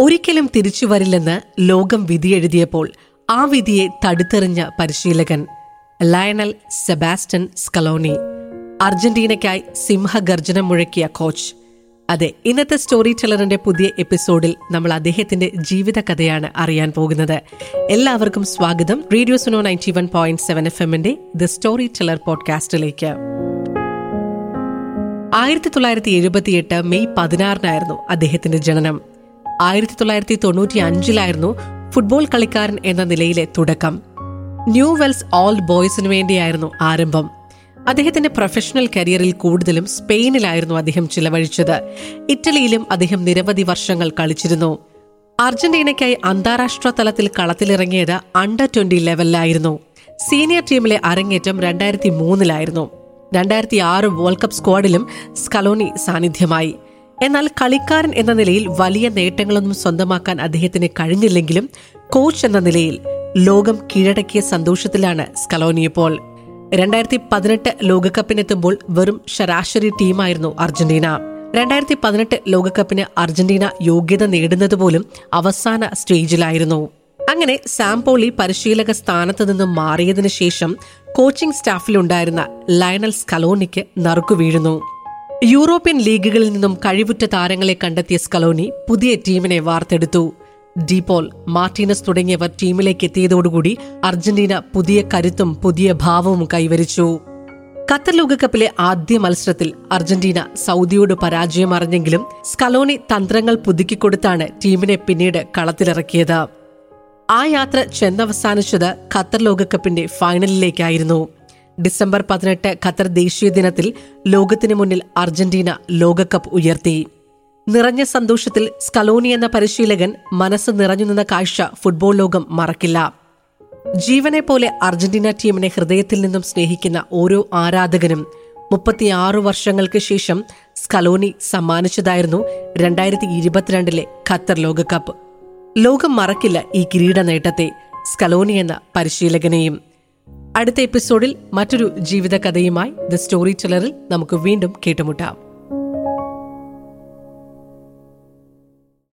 ഒരിക്കലും തിരിച്ചു വരില്ലെന്ന് ലോകം വിധിയെഴുതിയപ്പോൾ ആ വിധിയെ തടുത്തെറിഞ്ഞ പരിശീലകൻ ലയണൽ സെബാസ്റ്റൻ സ്കലോണി. അർജന്റീനയ്ക്കായി സിംഹഗർജനം മുഴക്കിയ കോച്ച്. അതെ ഇന്നത്തെ സ്റ്റോറി ടെലറിന്റെ പുതിയ എപ്പിസോഡിൽ നമ്മൾ അദ്ദേഹത്തിന്റെ ജീവിത കഥയാണ് അറിയാൻ പോകുന്നത്. എല്ലാവർക്കും സ്വാഗതം radio Suno ninety one point seven F എമ്മിന്റെ ദ സ്റ്റോറി ടെലർ പോഡ്കാസ്റ്റിലേക്ക് ആയിരത്തി തൊള്ളായിരത്തി എഴുപത്തിയെട്ട് മെയ് പതിനാറിനായിരുന്നു അദ്ദേഹത്തിന്റെ ജനനം. ആയിരത്തി തൊള്ളായിരത്തി തൊണ്ണൂറ്റി അഞ്ചിലായിരുന്നു ഫുട്ബോൾ കളിക്കാരൻ എന്ന നിലയിലെ തുടക്കം. ന്യൂ വെൽസ് ഓൾഡ് ബോയ്സിനു വേണ്ടിയായിരുന്നു ആരംഭം. അദ്ദേഹത്തിന്റെ പ്രൊഫഷണൽ കരിയറിൽ കൂടുതലും സ്പെയിനിലായിരുന്നു അദ്ദേഹം ചിലവഴിച്ചത്. ഇറ്റലിയിലും അദ്ദേഹം നിരവധി വർഷങ്ങൾ കളിച്ചിരുന്നു. അർജന്റീനയ്ക്കായി അന്താരാഷ്ട്ര തലത്തിൽ കളത്തിലിറങ്ങിയത് അണ്ടർ ട്വന്റി ലെവലിലായിരുന്നു സീനിയർ ടീമിലെ അരങ്ങേറ്റം രണ്ടായിരത്തി മൂന്നിലായിരുന്നു. രണ്ടായിരത്തി ആറ് വേൾഡ് കപ്പ് സ്ക്വാഡിലും സ്കലോണി സാന്നിധ്യമായി. എന്നാൽ കളിക്കാരൻ എന്ന നിലയിൽ വലിയ നേട്ടങ്ങളൊന്നും സ്വന്തമാക്കാൻ അദ്ദേഹത്തിന് കഴിഞ്ഞില്ലെങ്കിലും കോച്ച് എന്ന നിലയിൽ ലോകം കീഴടക്കിയ സന്തോഷത്തിലാണ് സ്കലോനി ഇപ്പോൾ. രണ്ടായിരത്തി പതിനെട്ട് ലോകകപ്പിനെത്തുമ്പോൾ വെറും ശരാശരി ടീമായിരുന്നു അർജന്റീന. രണ്ടായിരത്തി പതിനെട്ട് ലോകകപ്പിന് അർജന്റീന യോഗ്യത നേടുന്നത് പോലും അവസാന സ്റ്റേജിലായിരുന്നു. അങ്ങനെ സാംപോളി പരിശീലക സ്ഥാനത്ത് നിന്നും മാറിയതിനു ശേഷം കോച്ചിംഗ് സ്റ്റാഫിലുണ്ടായിരുന്ന ലയണൽ സ്കലോണിക്ക് നറുക്കു വീഴുന്നു. യൂറോപ്യൻ ലീഗുകളിൽ നിന്നും കഴിവുറ്റ താരങ്ങളെ കണ്ടെത്തിയ സ്കലോനി പുതിയ ടീമിനെ വാർത്തെടുത്തു. ഡീപോൾ മാർട്ടിനസ് തുടങ്ങിയവർ ടീമിലേക്ക് എത്തിയതോടുകൂടി അർജന്റീന പുതിയ കരുത്തും പുതിയ ഭാവവും കൈവരിച്ചു. ഖത്തർ ലോകകപ്പിലെ ആദ്യ മത്സരത്തിൽ അർജന്റീന സൗദിയോട് പരാജയം അറിഞ്ഞെങ്കിലും സ്കലോണി തന്ത്രങ്ങൾ പുതുക്കിക്കൊടുത്താണ് ടീമിനെ പിന്നീട് കളത്തിലിറക്കിയത്. ആ യാത്ര ചെന്നവസാനിച്ചത് ഖത്തർ ലോകകപ്പിന്റെ ഫൈനലിലേക്കായിരുന്നു. ഡിസംബർ പതിനെട്ട് ഖത്തർ ദേശീയ ദിനത്തിൽ ലോകത്തിനു മുന്നിൽ അർജന്റീന ലോകകപ്പ് ഉയർത്തി. നിറഞ്ഞ സന്തോഷത്തിൽ സ്കലോണി എന്ന പരിശീലകൻ മനസ്സ് നിറഞ്ഞു നിന്ന കാഴ്ച ഫുട്ബോൾ ലോകം മറക്കില്ല. ജീവനെ പോലെ അർജന്റീന ടീമിനെ ഹൃദയത്തിൽ നിന്നും സ്നേഹിക്കുന്ന ഓരോ ആരാധകനും മുപ്പത്തിയാറു വർഷങ്ങൾക്ക് ശേഷം സ്കലോണി സമ്മാനിച്ചതായിരുന്നു രണ്ടായിരത്തി ഇരുപത്തിരണ്ടിലെ ഖത്തർ ലോകകപ്പ്. ലോകം മറക്കില്ല ഈ കിരീട നേട്ടത്തെ സ്കലോനി എന്ന പരിശീലകനെയും. അടുത്ത എപ്പിസോഡിൽ മറ്റൊരു ജീവിതകഥയുമായി ദ സ്റ്റോറി ടെലറിൽ നമുക്ക് വീണ്ടും കേട്ടുമുട്ടാം.